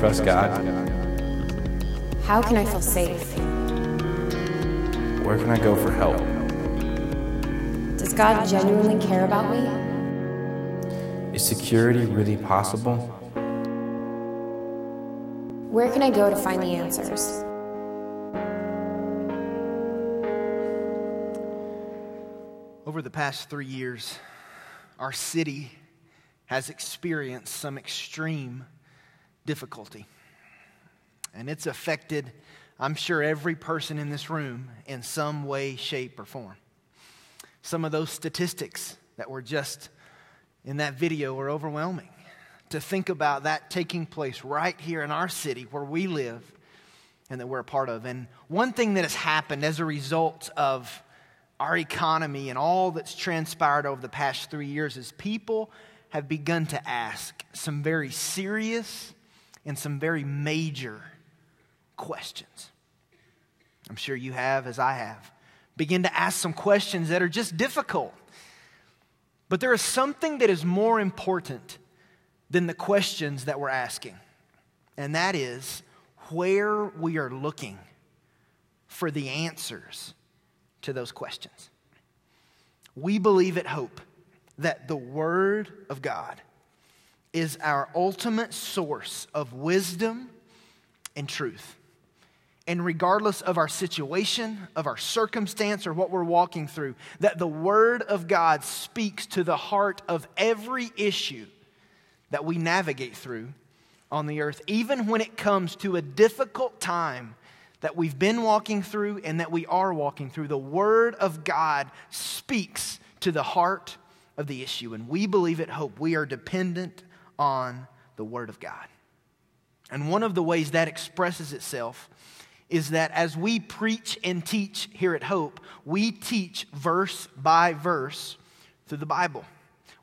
Can I honestly trust God? How can I feel safe? Where can I go for help? Does God genuinely care about me? Is security really possible? Where can I go to find the answers? Over the past three years, our city has experienced some extreme difficulty. And it's affected, I'm sure, every person in this room in some way, shape, or form. Some of those statistics that were just in that video were overwhelming. To think about that taking place right here in our city where we live and that we're a part of. And one thing that has happened as a result of our economy and all that's transpired over the past three years is people have begun to ask some very serious and some very major questions. I'm sure you have, as I have. Begin to ask some questions that are just difficult. But there is something that is more important than the questions that we're asking, and that is where we are looking for the answers to those questions. We believe at Hope that the Word of God is our ultimate source of wisdom and truth. And regardless of our situation, of our circumstance, or what we're walking through, that the Word of God speaks to the heart of every issue that we navigate through on the earth, even when it comes to a difficult time that we've been walking through and that we are walking through. The Word of God speaks to the heart of the issue. And we believe at Hope we are dependent on the Word of God. And one of the ways that expresses itself is that as we preach and teach here at Hope, we teach verse by verse through the Bible.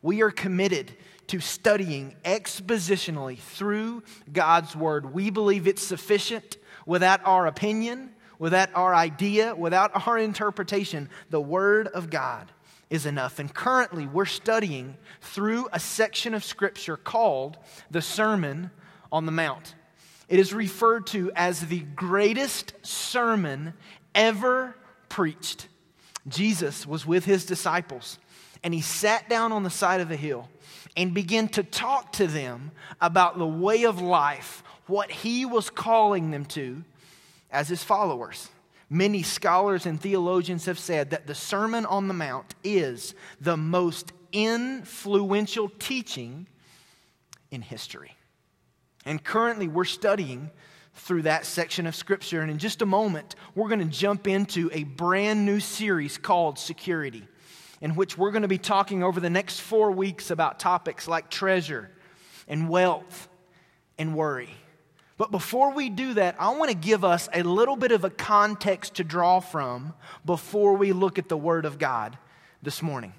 We are committed to studying expositionally through God's Word. We believe it's sufficient without our opinion, without our idea, without our interpretation. The Word of God is enough. And currently, we're studying through a section of Scripture called the Sermon on the Mount. It is referred to as the greatest sermon ever preached. Jesus was with his disciples, and he sat down on the side of the hill and began to talk to them about the way of life, what he was calling them to as his followers. Many scholars and theologians have said that the Sermon on the Mount is the most influential teaching in history. And currently, we're studying through that section of Scripture. And in just a moment, we're going to jump into a brand new series called Security, in which we're going to be talking over the next four weeks about topics like treasure and wealth and worry. But before we do that, I want to give us a little bit of a context to draw from before we look at the Word of God this morning.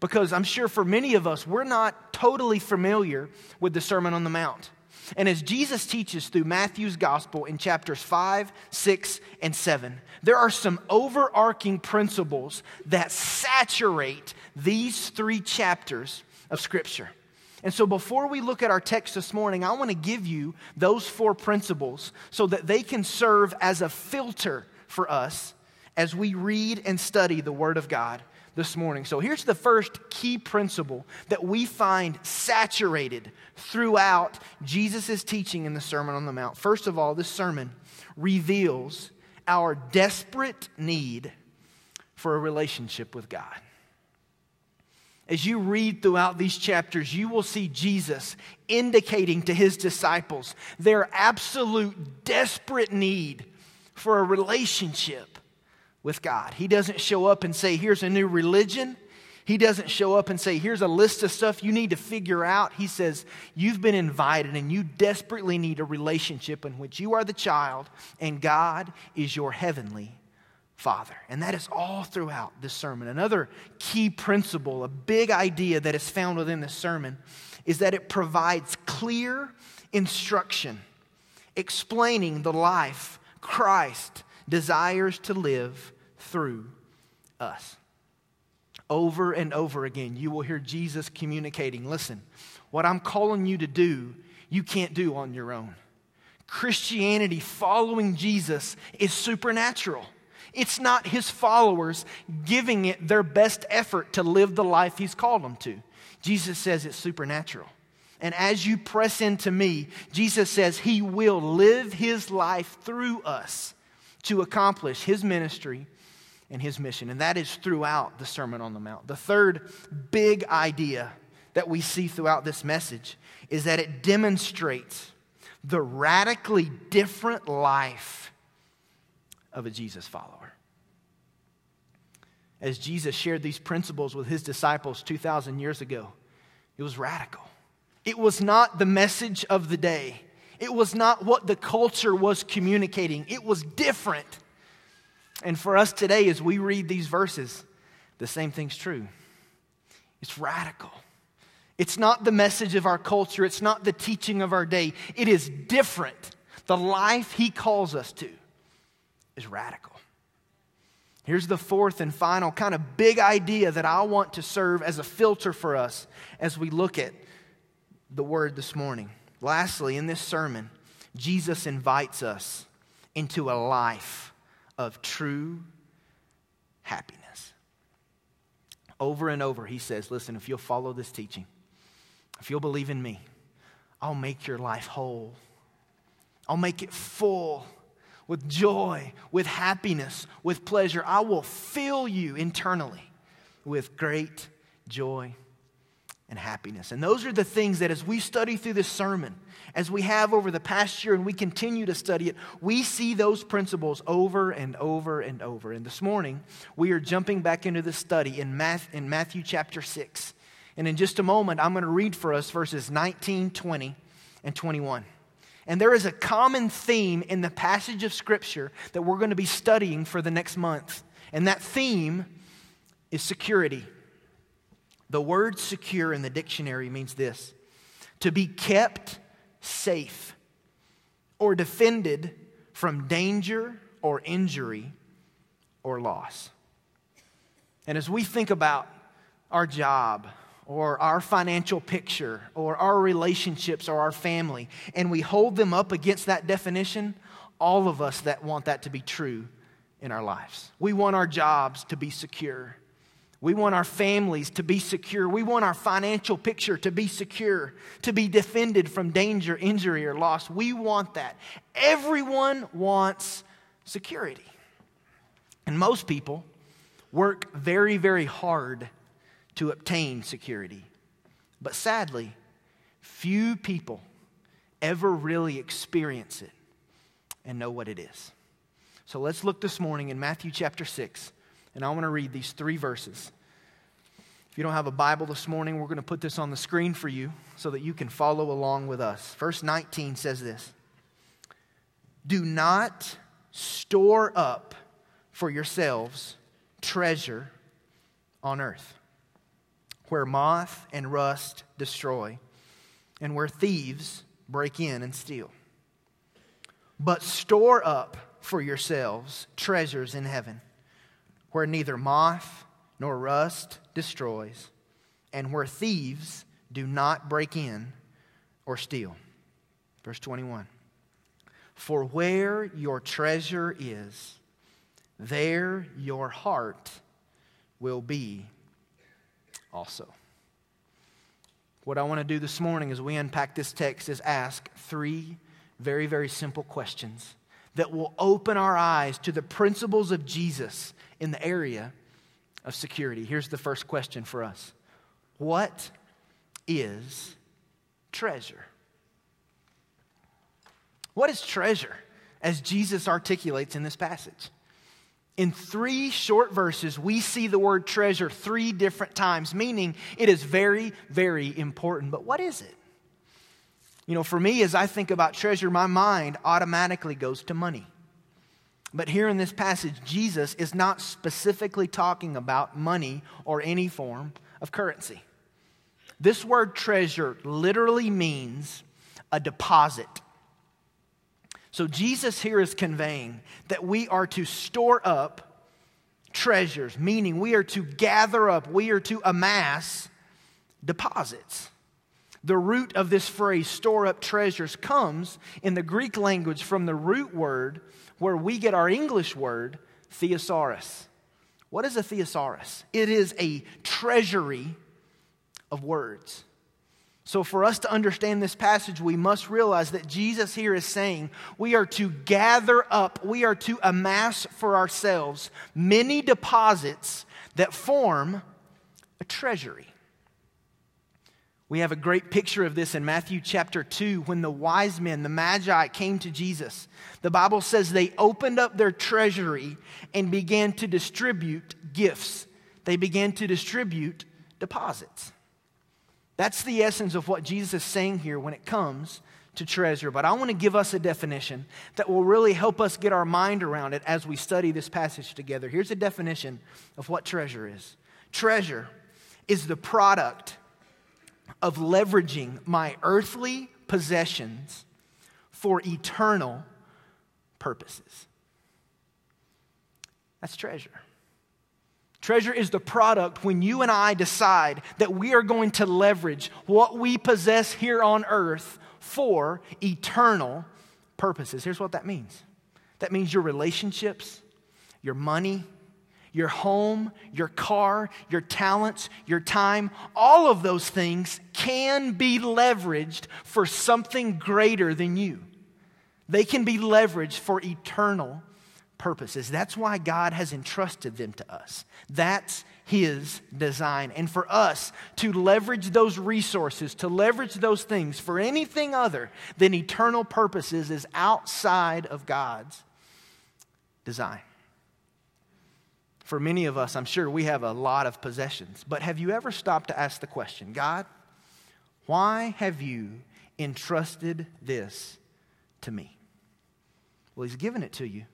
Because I'm sure for many of us, we're not totally familiar with the Sermon on the Mount. And as Jesus teaches through Matthew's Gospel in chapters 5, 6, and 7, there are some overarching principles that saturate these three chapters of Scripture. And so, before we look at our text this morning, I want to give you those four principles so that they can serve as a filter for us as we read and study the Word of God this morning. So, here's the first key principle that we find saturated throughout Jesus' teaching in the Sermon on the Mount. First of all, this sermon reveals our desperate need for a relationship with God. As you read throughout these chapters, you will see Jesus indicating to his disciples their absolute desperate need for a relationship with God. He doesn't show up and say, Here's a new religion. He doesn't show up and say, Here's a list of stuff you need to figure out. He says, You've been invited and you desperately need a relationship in which you are the child and God is your heavenly Father. And that is all throughout this sermon. Another key principle, a big idea that is found within this sermon, is that it provides clear instruction explaining the life Christ desires to live through us. Over and over again, you will hear Jesus communicating listen, what I'm calling you to do, you can't do on your own. Christianity, following Jesus, is supernatural. It's not his followers giving it their best effort to live the life he's called them to. Jesus says it's supernatural. And as you press into me, Jesus says he will live his life through us to accomplish his ministry and his mission. And that is throughout the Sermon on the Mount. The third big idea that we see throughout this message is that it demonstrates the radically different life of a Jesus follower. As Jesus shared these principles with his disciples 2,000 years ago, it was radical. It was not the message of the day. It was not what the culture was communicating. It was different. And for us today, as we read these verses, the same thing's true. It's radical. It's not the message of our culture, it's not the teaching of our day. It is different. The life he calls us to is radical. Here's the fourth and final kind of big idea that I want to serve as a filter for us as we look at the word this morning. Lastly, in this sermon, Jesus invites us into a life of true happiness. Over and over, he says, Listen, if you'll follow this teaching, if you'll believe in me, I'll make your life whole. I'll make it full with joy, with happiness, with pleasure. I will fill you internally with great joy and happiness. And those are the things that as we study through this sermon, as we have over the past year and we continue to study it, we see those principles over and over and over. And this morning, we are jumping back into the study in, Math, in Matthew chapter 6. And in just a moment, I'm going to read for us verses 19, 20, and 21. And there is a common theme in the passage of Scripture that we're going to be studying for the next month. And that theme is security. The word secure in the dictionary means this to be kept safe or defended from danger or injury or loss. And as we think about our job, or our financial picture or our relationships or our family, and we hold them up against that definition, all of us that want that to be true in our lives. We want our jobs to be secure. We want our families to be secure. We want our financial picture to be secure, to be defended from danger, injury, or loss. We want that. Everyone wants security. And most people work very, very hard to obtain security. But sadly, few people ever really experience it and know what it is. So let's look this morning in Matthew chapter 6, and I want to read these three verses. If you don't have a Bible this morning, we're going to put this on the screen for you so that you can follow along with us. Verse 19 says this Do not store up for yourselves treasure on earth where moth and rust destroy, and where thieves break in and steal. But store up for yourselves treasures in heaven, where neither moth nor rust destroys, and where thieves do not break in or steal. Verse 21 For where your treasure is, there your heart will be also. What I want to do this morning as we unpack this text is ask three very, very simple questions that will open our eyes to the principles of Jesus in the area of security. Here's the first question for us What is treasure? What is treasure as Jesus articulates in this passage? In three short verses, we see the word treasure three different times, meaning it is very, very important. But what is it? You know, for me, as I think about treasure, my mind automatically goes to money. But here in this passage, Jesus is not specifically talking about money or any form of currency. This word treasure literally means a deposit so Jesus here is conveying that we are to store up treasures, meaning we are to gather up, we are to amass deposits. The root of this phrase, store up treasures, comes in the Greek language from the root word where we get our English word, thesaurus. What is a thesaurus? It is a treasury of words. So, for us to understand this passage, we must realize that Jesus here is saying we are to gather up, we are to amass for ourselves many deposits that form a treasury. We have a great picture of this in Matthew chapter 2 when the wise men, the Magi, came to Jesus. The Bible says they opened up their treasury and began to distribute gifts, they began to distribute deposits. That's the essence of what Jesus is saying here when it comes to treasure. But I want to give us a definition that will really help us get our mind around it as we study this passage together. Here's a definition of what treasure is treasure is the product of leveraging my earthly possessions for eternal purposes. That's treasure. Treasure is the product when you and I decide that we are going to leverage what we possess here on earth for eternal purposes. Here's what that means that means your relationships, your money, your home, your car, your talents, your time, all of those things can be leveraged for something greater than you. They can be leveraged for eternal purposes. That's why God has entrusted them to us. That's His design. And for us to leverage those resources, to leverage those things for anything other than eternal purposes is outside of God's design. For many of us, I'm sure we have a lot of possessions. But have you ever stopped to ask the question God, why have you entrusted this to me? Well, He's given it to you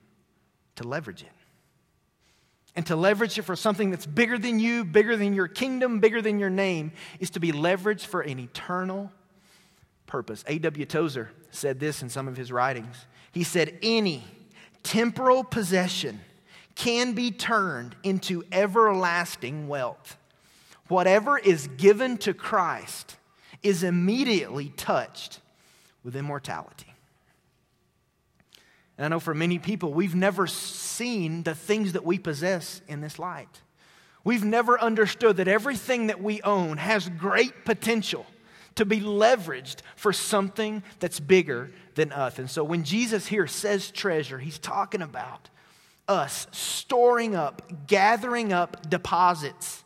to leverage it. And to leverage it for something that's bigger than you, bigger than your kingdom, bigger than your name, is to be leveraged for an eternal purpose. A.W. Tozer said this in some of his writings. He said, Any temporal possession can be turned into everlasting wealth. Whatever is given to Christ is immediately touched with immortality. And I know for many people, we've never seen the things that we possess in this light. We've never understood that everything that we own has great potential to be leveraged for something that's bigger than us. And so when Jesus here says treasure, he's talking about us storing up, gathering up deposits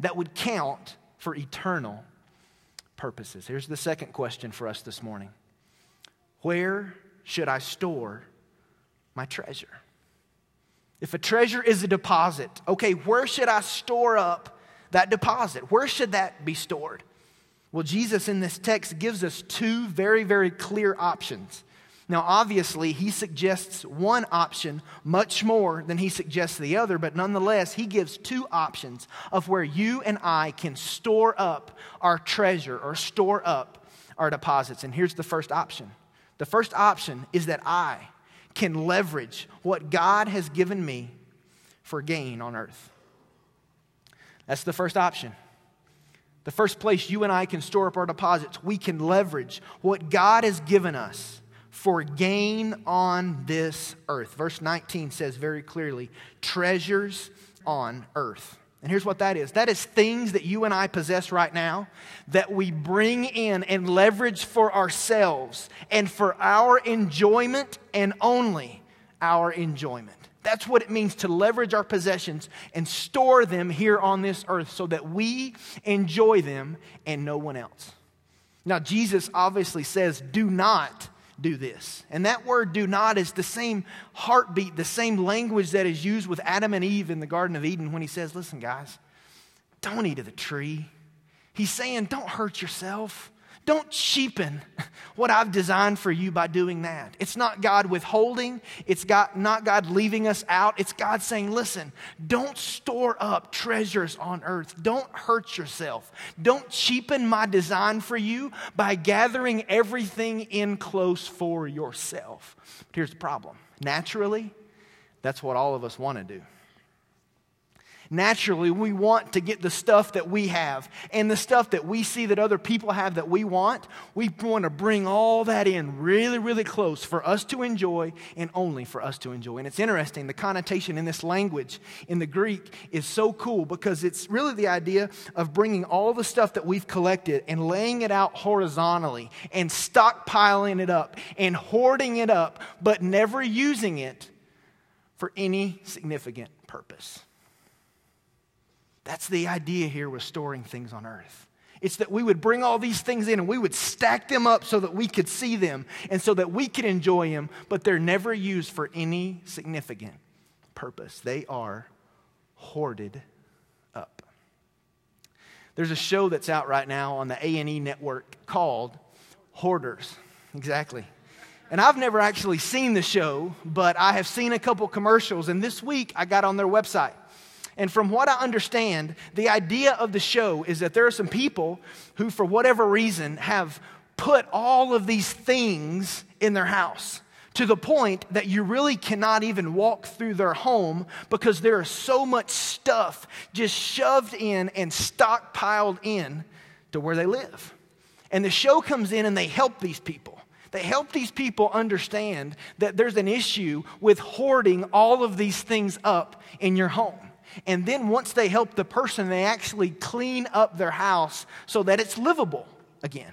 that would count for eternal purposes. Here's the second question for us this morning Where should I store my treasure? If a treasure is a deposit, okay, where should I store up that deposit? Where should that be stored? Well, Jesus in this text gives us two very, very clear options. Now, obviously, he suggests one option much more than he suggests the other, but nonetheless, he gives two options of where you and I can store up our treasure or store up our deposits. And here's the first option the first option is that I can leverage what God has given me for gain on earth. That's the first option. The first place you and I can store up our deposits, we can leverage what God has given us for gain on this earth. Verse 19 says very clearly treasures on earth. And here's what that is that is things that you and I possess right now that we bring in and leverage for ourselves and for our enjoyment and only our enjoyment. That's what it means to leverage our possessions and store them here on this earth so that we enjoy them and no one else. Now, Jesus obviously says, do not do this. And that word do not is the same heartbeat, the same language that is used with Adam and Eve in the Garden of Eden when he says, Listen, guys, don't eat of the tree. He's saying, Don't hurt yourself. Don't cheapen what I've designed for you by doing that. It's not God withholding, it's God, not God leaving us out. It's God saying, listen, don't store up treasures on earth. Don't hurt yourself. Don't cheapen my design for you by gathering everything in close for yourself. But here's the problem naturally, that's what all of us want to do. Naturally, we want to get the stuff that we have and the stuff that we see that other people have that we want. We want to bring all that in really, really close for us to enjoy and only for us to enjoy. And it's interesting, the connotation in this language in the Greek is so cool because it's really the idea of bringing all the stuff that we've collected and laying it out horizontally and stockpiling it up and hoarding it up, but never using it for any significant purpose. That's the idea here with storing things on earth. It's that we would bring all these things in and we would stack them up so that we could see them and so that we could enjoy them, but they're never used for any significant purpose. They are hoarded up. There's a show that's out right now on the A&E network called Hoarders. Exactly. And I've never actually seen the show, but I have seen a couple commercials and this week I got on their website and from what I understand, the idea of the show is that there are some people who, for whatever reason, have put all of these things in their house to the point that you really cannot even walk through their home because there is so much stuff just shoved in and stockpiled in to where they live. And the show comes in and they help these people. They help these people understand that there's an issue with hoarding all of these things up in your home. And then once they help the person, they actually clean up their house so that it's livable again.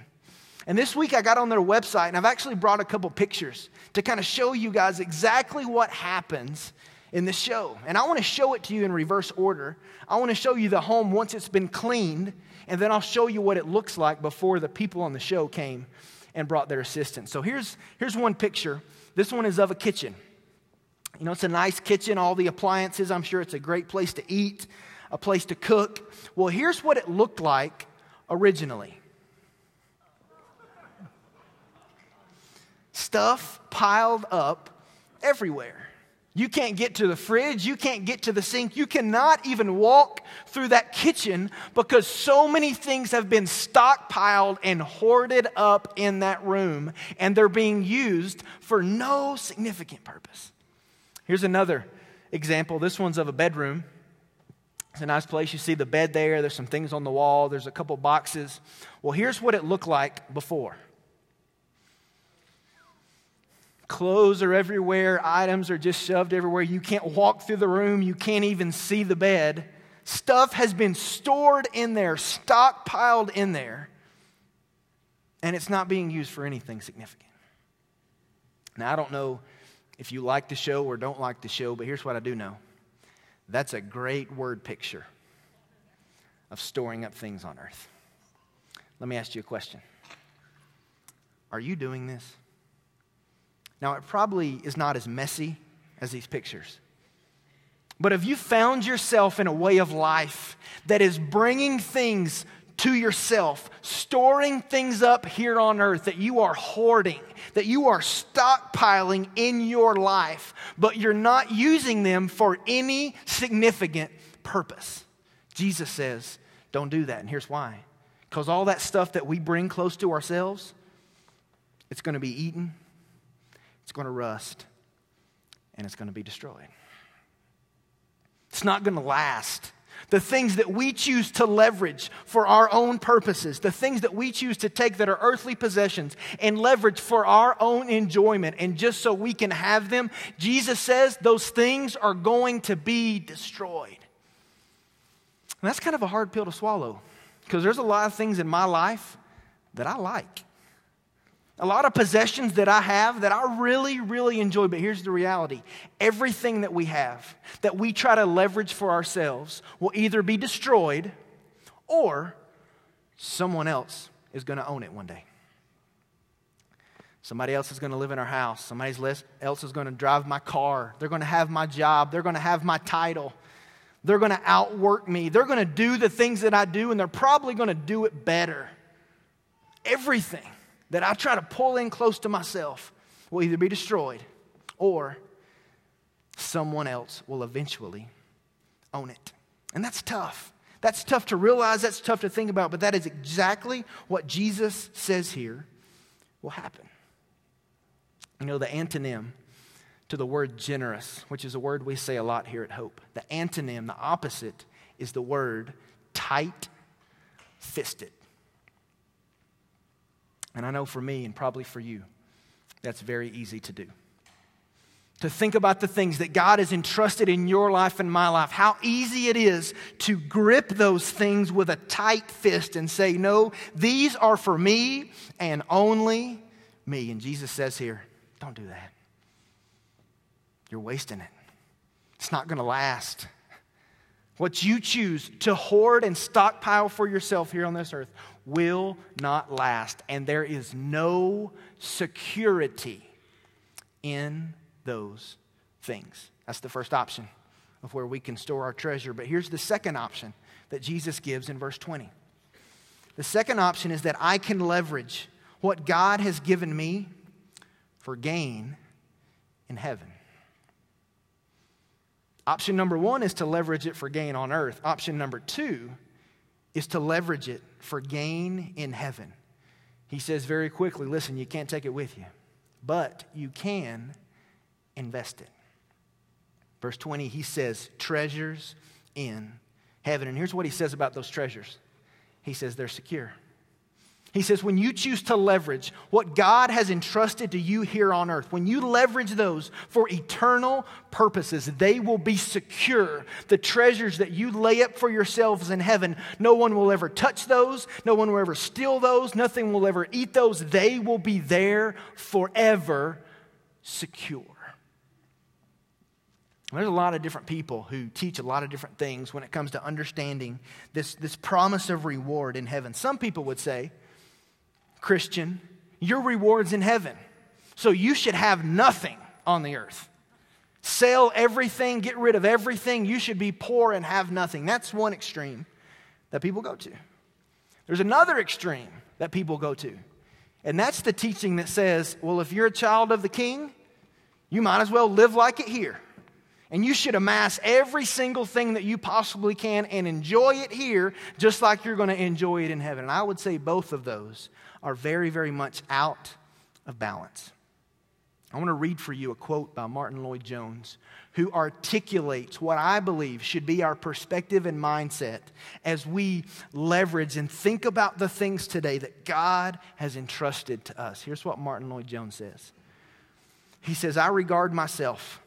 And this week I got on their website and I've actually brought a couple pictures to kind of show you guys exactly what happens in the show. And I want to show it to you in reverse order. I want to show you the home once it's been cleaned, and then I'll show you what it looks like before the people on the show came and brought their assistance. So here's, here's one picture. This one is of a kitchen. You know, it's a nice kitchen, all the appliances. I'm sure it's a great place to eat, a place to cook. Well, here's what it looked like originally stuff piled up everywhere. You can't get to the fridge. You can't get to the sink. You cannot even walk through that kitchen because so many things have been stockpiled and hoarded up in that room, and they're being used for no significant purpose. Here's another example. This one's of a bedroom. It's a nice place. You see the bed there. There's some things on the wall. There's a couple boxes. Well, here's what it looked like before. Clothes are everywhere. Items are just shoved everywhere. You can't walk through the room. You can't even see the bed. Stuff has been stored in there, stockpiled in there, and it's not being used for anything significant. Now, I don't know if you like the show or don't like the show, but here's what I do know that's a great word picture of storing up things on earth. Let me ask you a question Are you doing this? Now, it probably is not as messy as these pictures. But have you found yourself in a way of life that is bringing things to yourself, storing things up here on earth that you are hoarding, that you are stockpiling in your life, but you're not using them for any significant purpose. Jesus says, don't do that. And here's why because all that stuff that we bring close to ourselves, it's going to be eaten, it's going to rust, and it's going to be destroyed. It's not going to last the things that we choose to leverage for our own purposes, the things that we choose to take that are earthly possessions and leverage for our own enjoyment and just so we can have them, Jesus says those things are going to be destroyed. And that's kind of a hard pill to swallow because there's a lot of things in my life that I like. A lot of possessions that I have that I really, really enjoy. But here's the reality everything that we have that we try to leverage for ourselves will either be destroyed or someone else is going to own it one day. Somebody else is going to live in our house. Somebody else is going to drive my car. They're going to have my job. They're going to have my title. They're going to outwork me. They're going to do the things that I do, and they're probably going to do it better. Everything that I try to pull in close to myself will either be destroyed or someone else will eventually own it. And that's tough. That's tough to realize, that's tough to think about, but that is exactly what Jesus says here will happen. You know, the antonym to the word generous, which is a word we say a lot here at Hope. The antonym, the opposite, is the word tight fisted. And I know for me, and probably for you, that's very easy to do. To think about the things that God has entrusted in your life and my life, how easy it is to grip those things with a tight fist and say, No, these are for me and only me. And Jesus says here, Don't do that. You're wasting it, it's not going to last. What you choose to hoard and stockpile for yourself here on this earth will not last, and there is no security in those things. That's the first option of where we can store our treasure. But here's the second option that Jesus gives in verse 20. The second option is that I can leverage what God has given me for gain in heaven. Option number one is to leverage it for gain on earth. Option number two is to leverage it for gain in heaven. He says very quickly listen, you can't take it with you, but you can invest it. Verse 20, he says, treasures in heaven. And here's what he says about those treasures he says they're secure. He says, when you choose to leverage what God has entrusted to you here on earth, when you leverage those for eternal purposes, they will be secure. The treasures that you lay up for yourselves in heaven, no one will ever touch those, no one will ever steal those, nothing will ever eat those. They will be there forever secure. There's a lot of different people who teach a lot of different things when it comes to understanding this, this promise of reward in heaven. Some people would say, Christian, your reward's in heaven. So you should have nothing on the earth. Sell everything, get rid of everything. You should be poor and have nothing. That's one extreme that people go to. There's another extreme that people go to, and that's the teaching that says, well, if you're a child of the king, you might as well live like it here. And you should amass every single thing that you possibly can and enjoy it here just like you're going to enjoy it in heaven. And I would say both of those are very, very much out of balance. I want to read for you a quote by Martyn Lloyd-Jones, who articulates what I believe should be our perspective and mindset as we leverage and think about the things today that God has entrusted to us. Here's what Martyn Lloyd-Jones says He says, I regard myself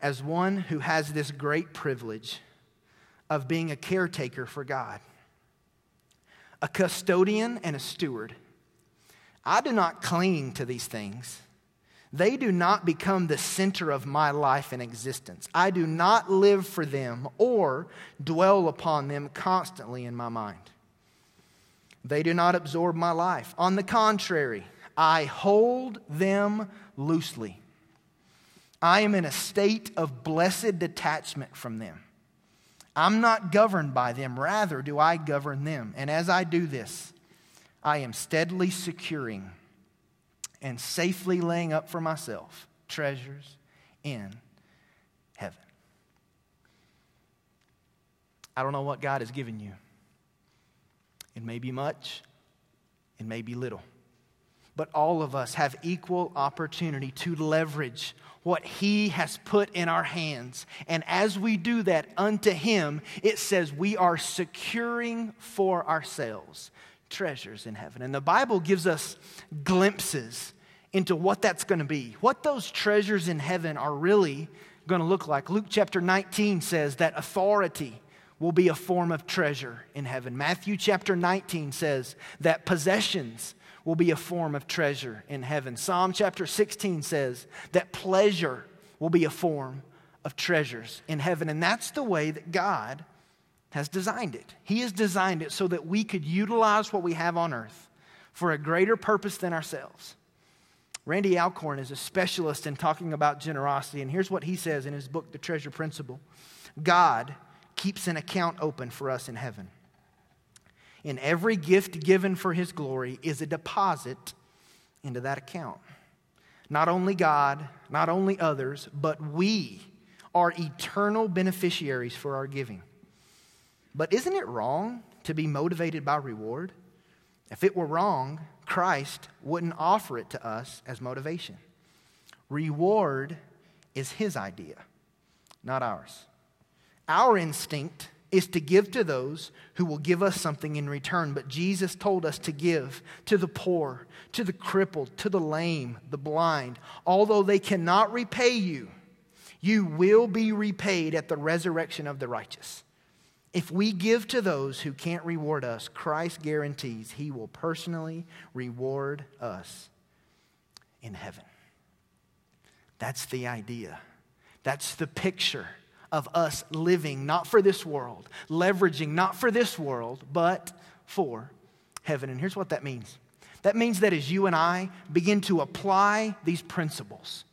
as one who has this great privilege of being a caretaker for God a custodian and a steward. I do not cling to these things. They do not become the center of my life and existence. I do not live for them or dwell upon them constantly in my mind. They do not absorb my life. On the contrary, I hold them loosely. I am in a state of blessed detachment from them. I'm not governed by them, rather, do I govern them. And as I do this, I am steadily securing and safely laying up for myself treasures in heaven. I don't know what God has given you. It may be much, it may be little. But all of us have equal opportunity to leverage what He has put in our hands. And as we do that unto Him, it says we are securing for ourselves treasures in heaven. And the Bible gives us glimpses into what that's going to be, what those treasures in heaven are really going to look like. Luke chapter 19 says that authority will be a form of treasure in heaven. Matthew chapter 19 says that possessions will be a form of treasure in heaven. Psalm chapter 16 says that pleasure will be a form of treasures in heaven. And that's the way that God has designed it. He has designed it so that we could utilize what we have on earth for a greater purpose than ourselves. Randy Alcorn is a specialist in talking about generosity, and here's what he says in his book, The Treasure Principle God keeps an account open for us in heaven in every gift given for his glory is a deposit into that account. Not only God, not only others, but we are eternal beneficiaries for our giving. But isn't it wrong to be motivated by reward? If it were wrong, Christ wouldn't offer it to us as motivation. Reward is His idea, not ours. Our instinct is to give to those who will give us something in return. But Jesus told us to give to the poor, to the crippled, to the lame, the blind. Although they cannot repay you, you will be repaid at the resurrection of the righteous. If we give to those who can't reward us, Christ guarantees he will personally reward us in heaven. That's the idea. That's the picture of us living not for this world, leveraging not for this world, but for heaven. And here's what that means that means that as you and I begin to apply these principles,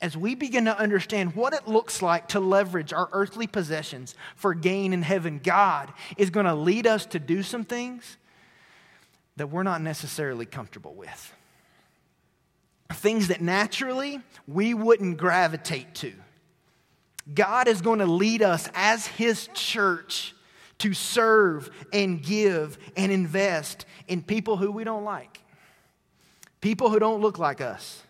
as we begin to understand what it looks like to leverage our earthly possessions for gain in heaven, God is going to lead us to do some things that we're not necessarily comfortable with. Things that naturally we wouldn't gravitate to. God is going to lead us as His church to serve and give and invest in people who we don't like, people who don't look like us,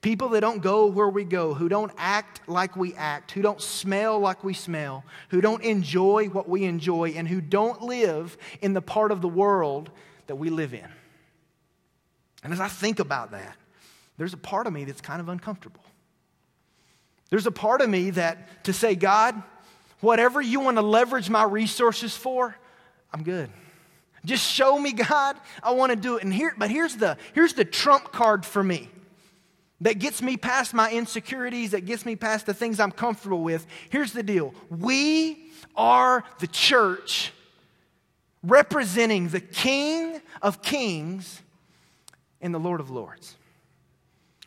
people that don't go where we go, who don't act like we act, who don't smell like we smell, who don't enjoy what we enjoy, and who don't live in the part of the world that we live in. And as I think about that, there's a part of me that's kind of uncomfortable. There's a part of me that to say, God, whatever you want to leverage my resources for, I'm good. Just show me, God. I want to do it. And here, but here's the here's the trump card for me that gets me past my insecurities, that gets me past the things I'm comfortable with. Here's the deal. We are the church representing the King of Kings and the Lord of Lords.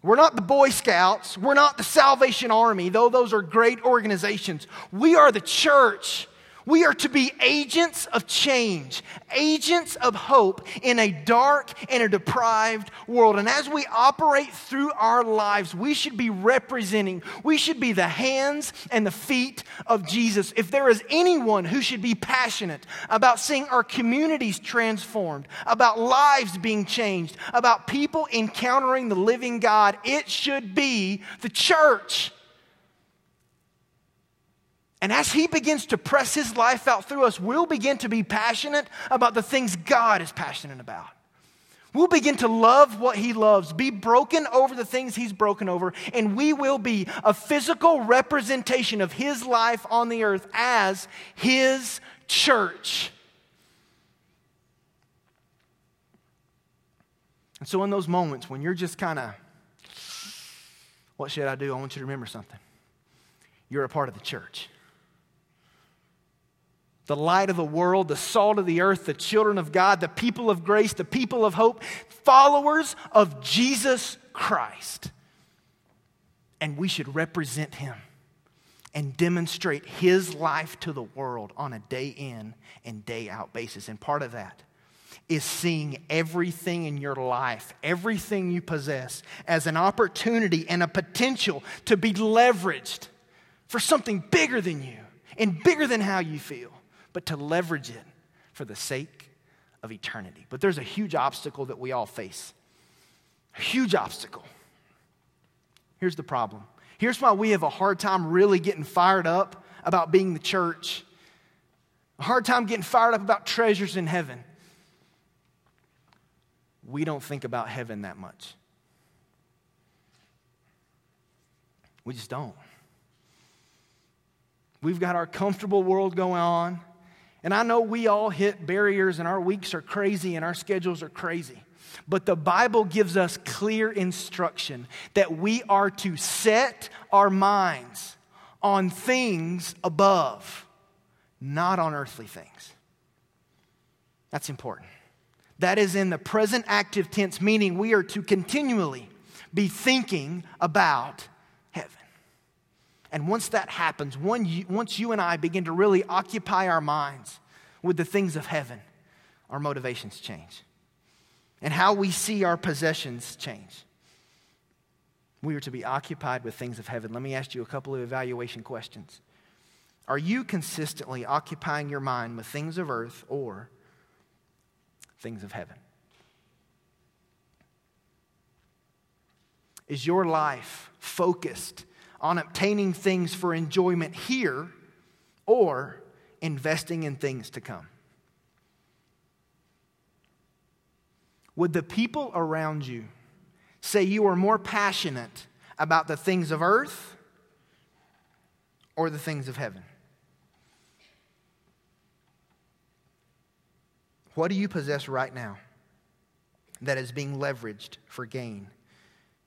We're not the Boy Scouts. We're not the Salvation Army, though those are great organizations. We are the church we are to be agents of change, agents of hope in a dark and a deprived world. And as we operate through our lives, we should be representing, we should be the hands and the feet of Jesus. If there is anyone who should be passionate about seeing our communities transformed, about lives being changed, about people encountering the living God, it should be the church. And as He begins to press His life out through us, we'll begin to be passionate about the things God is passionate about. We'll begin to love what He loves, be broken over the things He's broken over, and we will be a physical representation of His life on the earth as His church. And so, in those moments when you're just kind of, what should I do? I want you to remember something. You're a part of the church the light of the world, the salt of the earth, the children of God, the people of grace, the people of hope, followers of Jesus Christ. And we should represent him and demonstrate his life to the world on a day in and day out basis. And part of that is seeing everything in your life, everything you possess, as an opportunity and a potential to be leveraged for something bigger than you and bigger than how you feel but to leverage it for the sake of eternity. But there's a huge obstacle that we all face. A huge obstacle. Here's the problem. Here's why we have a hard time really getting fired up about being the church. A hard time getting fired up about treasures in heaven. We don't think about heaven that much. We just don't. We've got our comfortable world going on. And I know we all hit barriers and our weeks are crazy and our schedules are crazy. But the Bible gives us clear instruction that we are to set our minds on things above, not on earthly things. That's important. That is in the present active tense, meaning we are to continually be thinking about and once that happens, once you and I begin to really occupy our minds with the things of heaven, our motivations change. And how we see our possessions change. We are to be occupied with things of heaven. Let me ask you a couple of evaluation questions. Are you consistently occupying your mind with things of earth or things of heaven? Is your life focused on obtaining things for enjoyment here or investing in things to come? Would the people around you say you are more passionate about the things of earth or the things of heaven? What do you possess right now that is being leveraged for gain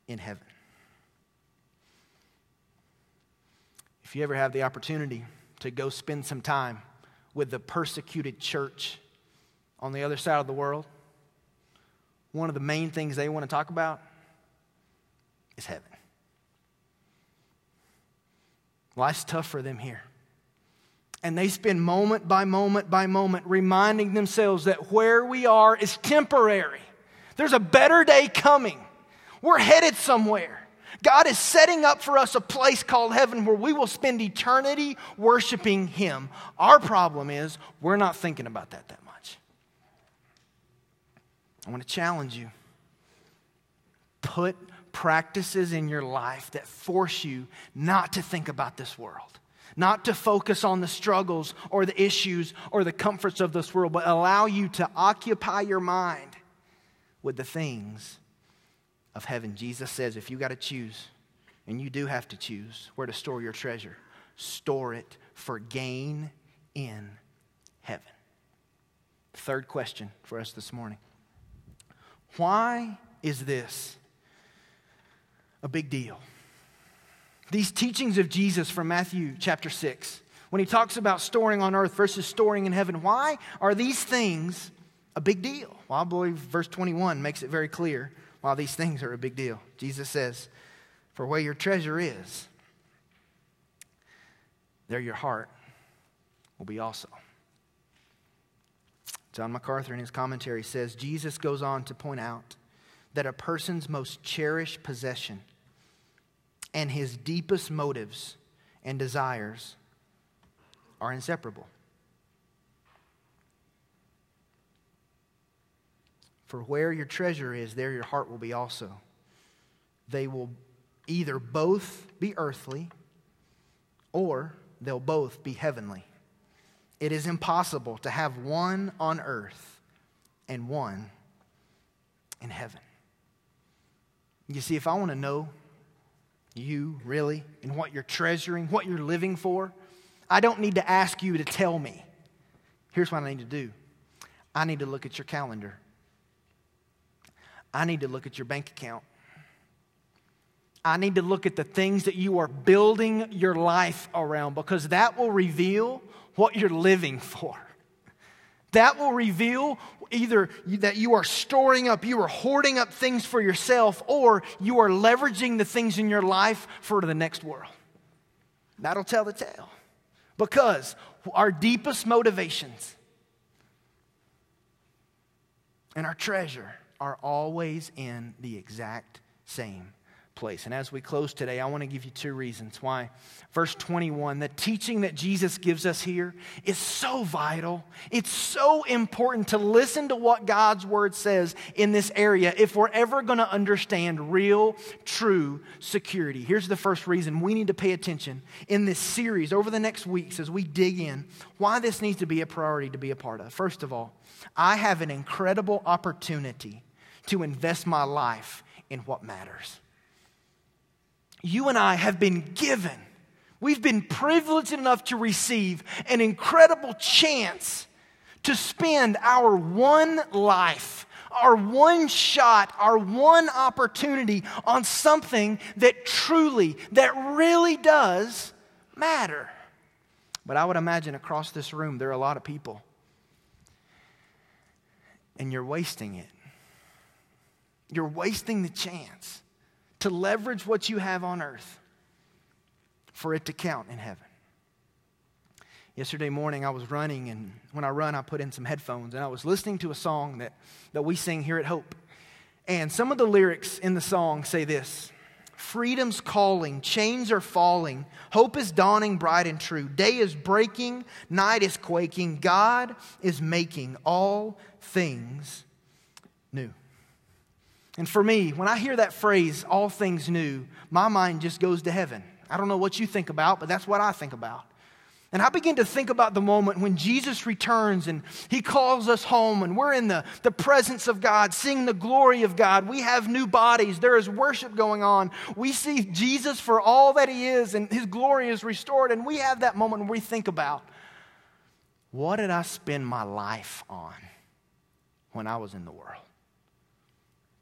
in heaven? If you ever have the opportunity to go spend some time with the persecuted church on the other side of the world, one of the main things they want to talk about is heaven. Life's tough for them here. And they spend moment by moment by moment reminding themselves that where we are is temporary. There's a better day coming. We're headed somewhere. God is setting up for us a place called heaven where we will spend eternity worshiping Him. Our problem is we're not thinking about that that much. I want to challenge you. Put practices in your life that force you not to think about this world, not to focus on the struggles or the issues or the comforts of this world, but allow you to occupy your mind with the things of heaven. Jesus says if you got to choose, and you do have to choose where to store your treasure, store it for gain in heaven. Third question for us this morning Why is this a big deal? These teachings of Jesus from Matthew chapter 6, when he talks about storing on earth versus storing in heaven, why are these things a big deal? Well, I believe verse 21 makes it very clear why these things are a big deal. Jesus says, For where your treasure is, there your heart will be also. John MacArthur, in his commentary, says Jesus goes on to point out that a person's most cherished possession and his deepest motives and desires are inseparable. For where your treasure is, there your heart will be also. They will either both be earthly or they'll both be heavenly. It is impossible to have one on earth and one in heaven. You see, if I want to know you really and what you're treasuring, what you're living for, I don't need to ask you to tell me. Here's what I need to do I need to look at your calendar. I need to look at your bank account. I need to look at the things that you are building your life around because that will reveal what you're living for. That will reveal either that you are storing up, you are hoarding up things for yourself, or you are leveraging the things in your life for the next world. That'll tell the tale. Because our deepest motivations and our treasure are always in the exact same place. And as we close today, I want to give you two reasons why. Verse 21, the teaching that Jesus gives us here is so vital. It's so important to listen to what God's word says in this area if we're ever going to understand real, true security. Here's the first reason we need to pay attention in this series over the next weeks as we dig in why this needs to be a priority to be a part of. First of all, I have an incredible opportunity to invest my life in what matters. You and I have been given, we've been privileged enough to receive an incredible chance to spend our one life, our one shot, our one opportunity on something that truly, that really does matter. But I would imagine across this room, there are a lot of people, and you're wasting it. You're wasting the chance to leverage what you have on earth for it to count in heaven. Yesterday morning, I was running, and when I run, I put in some headphones, and I was listening to a song that, that we sing here at Hope. And some of the lyrics in the song say this Freedom's calling, chains are falling, hope is dawning bright and true. Day is breaking, night is quaking, God is making all things new. And for me, when I hear that phrase, all things new, my mind just goes to heaven. I don't know what you think about, but that's what I think about. And I begin to think about the moment when Jesus returns and he calls us home and we're in the, the presence of God, seeing the glory of God. We have new bodies. There is worship going on. We see Jesus for all that he is and his glory is restored. And we have that moment where we think about what did I spend my life on when I was in the world?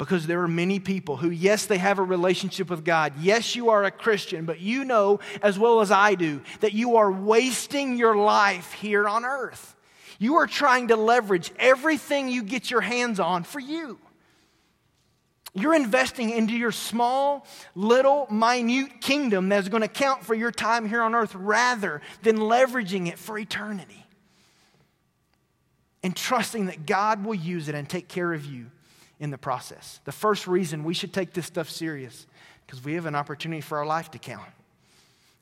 Because there are many people who, yes, they have a relationship with God. Yes, you are a Christian, but you know as well as I do that you are wasting your life here on earth. You are trying to leverage everything you get your hands on for you. You're investing into your small, little, minute kingdom that's going to count for your time here on earth rather than leveraging it for eternity. And trusting that God will use it and take care of you in the process. The first reason we should take this stuff serious because we have an opportunity for our life to count.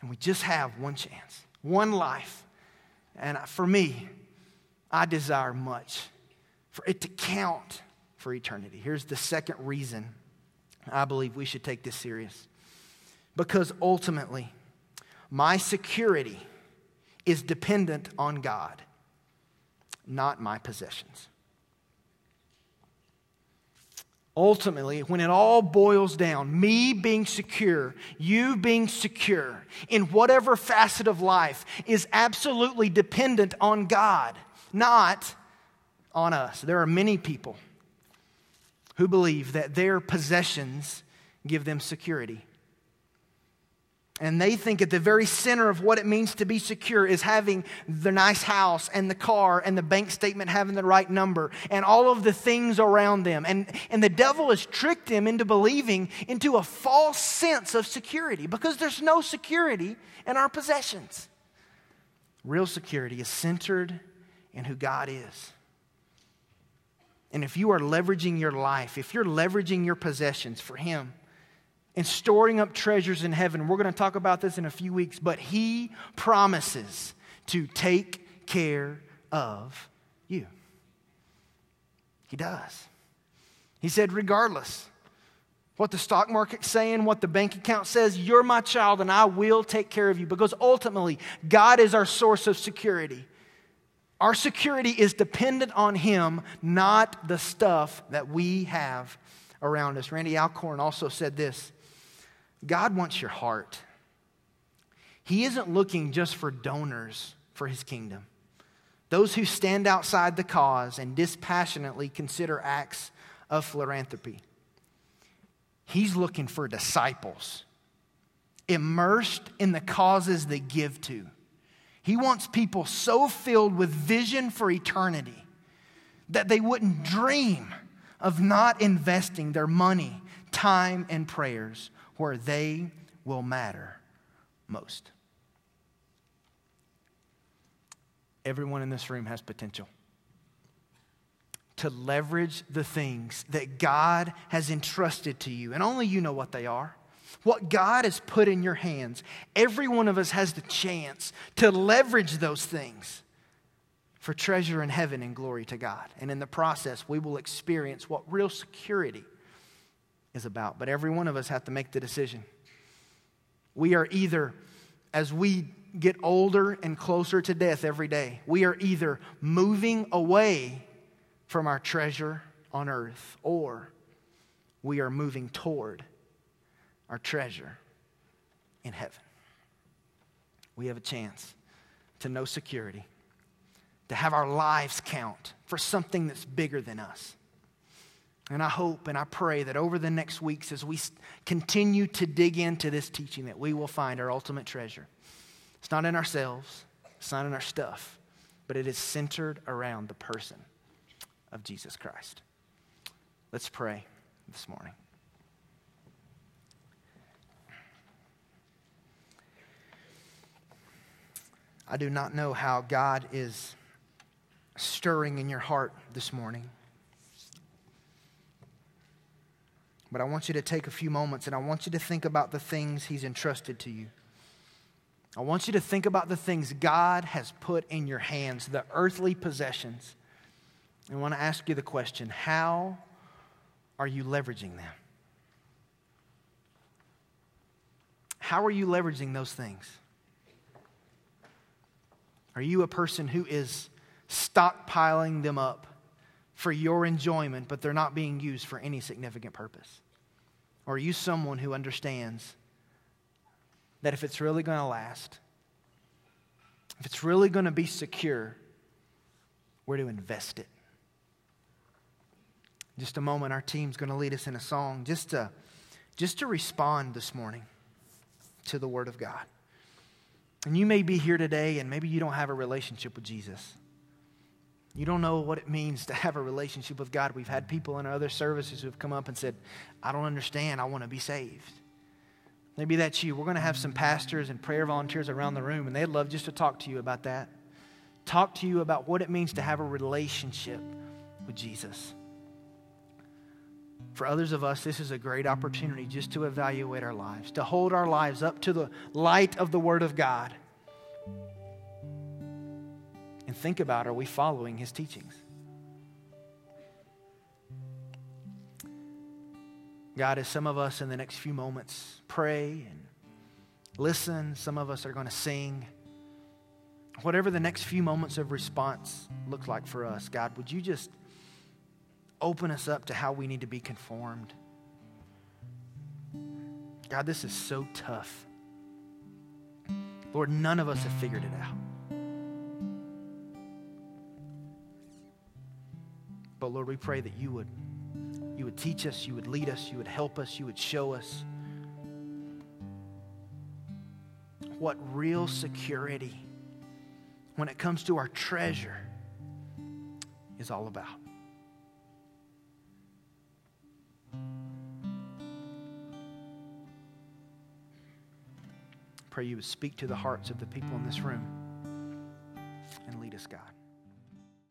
And we just have one chance, one life. And for me, I desire much for it to count for eternity. Here's the second reason I believe we should take this serious. Because ultimately, my security is dependent on God, not my possessions. Ultimately, when it all boils down, me being secure, you being secure in whatever facet of life is absolutely dependent on God, not on us. There are many people who believe that their possessions give them security. And they think at the very center of what it means to be secure is having the nice house and the car and the bank statement having the right number and all of the things around them. And, and the devil has tricked them into believing into a false sense of security because there's no security in our possessions. Real security is centered in who God is. And if you are leveraging your life, if you're leveraging your possessions for Him, and storing up treasures in heaven. We're going to talk about this in a few weeks, but He promises to take care of you. He does. He said, regardless what the stock market's saying, what the bank account says, you're my child and I will take care of you because ultimately God is our source of security. Our security is dependent on Him, not the stuff that we have around us. Randy Alcorn also said this God wants your heart. He isn't looking just for donors for his kingdom, those who stand outside the cause and dispassionately consider acts of philanthropy. He's looking for disciples immersed in the causes they give to. He wants people so filled with vision for eternity that they wouldn't dream of not investing their money, time, and prayers where they will matter most. Everyone in this room has potential to leverage the things that God has entrusted to you, and only you know what they are. What God has put in your hands, every one of us has the chance to leverage those things for treasure in heaven and glory to God. And in the process, we will experience what real security is about. But every one of us have to make the decision. We are either, as we get older and closer to death every day, we are either moving away from our treasure on earth or we are moving toward our treasure in heaven. We have a chance to know security, to have our lives count for something that's bigger than us. And I hope and I pray that over the next weeks, as we continue to dig into this teaching, that we will find our ultimate treasure. It's not in ourselves, it's not in our stuff, but it is centered around the person of Jesus Christ. Let's pray this morning. I do not know how God is stirring in your heart this morning. But I want you to take a few moments and I want you to think about the things He's entrusted to you. I want you to think about the things God has put in your hands, the earthly possessions. I want to ask you the question how are you leveraging them? how are you leveraging those things? Are you a person who is stockpiling them up for your enjoyment, but they're not being used for any significant purpose? Or are you someone who understands that if it's really going to last, if it's really going to be secure, where to invest it? Just a moment, our team's going to lead us in a song just to, just to respond this morning to the Word of God. And you may be here today and maybe you don't have a relationship with Jesus. You don't know what it means to have a relationship with God. We've had people in our other services who have come up and said, I don't understand. I want to be saved. Maybe that's you. We're going to have some pastors and prayer volunteers around the room, and they'd love just to talk to you about that. Talk to you about what it means to have a relationship with Jesus. For others of us, this is a great opportunity just to evaluate our lives, to hold our lives up to the light of the Word of God. And think about are we following His teachings? God, as some of us in the next few moments pray and listen, some of us are going to sing. Whatever the next few moments of response look like for us, God, would you just open us up to how we need to be conformed. God, this is so tough. Lord, none of us have figured it out. But Lord, we pray that you would you would teach us, you would lead us, you would help us, you would show us what real security when it comes to our treasure is all about. pray you would speak to the hearts of the people in this room.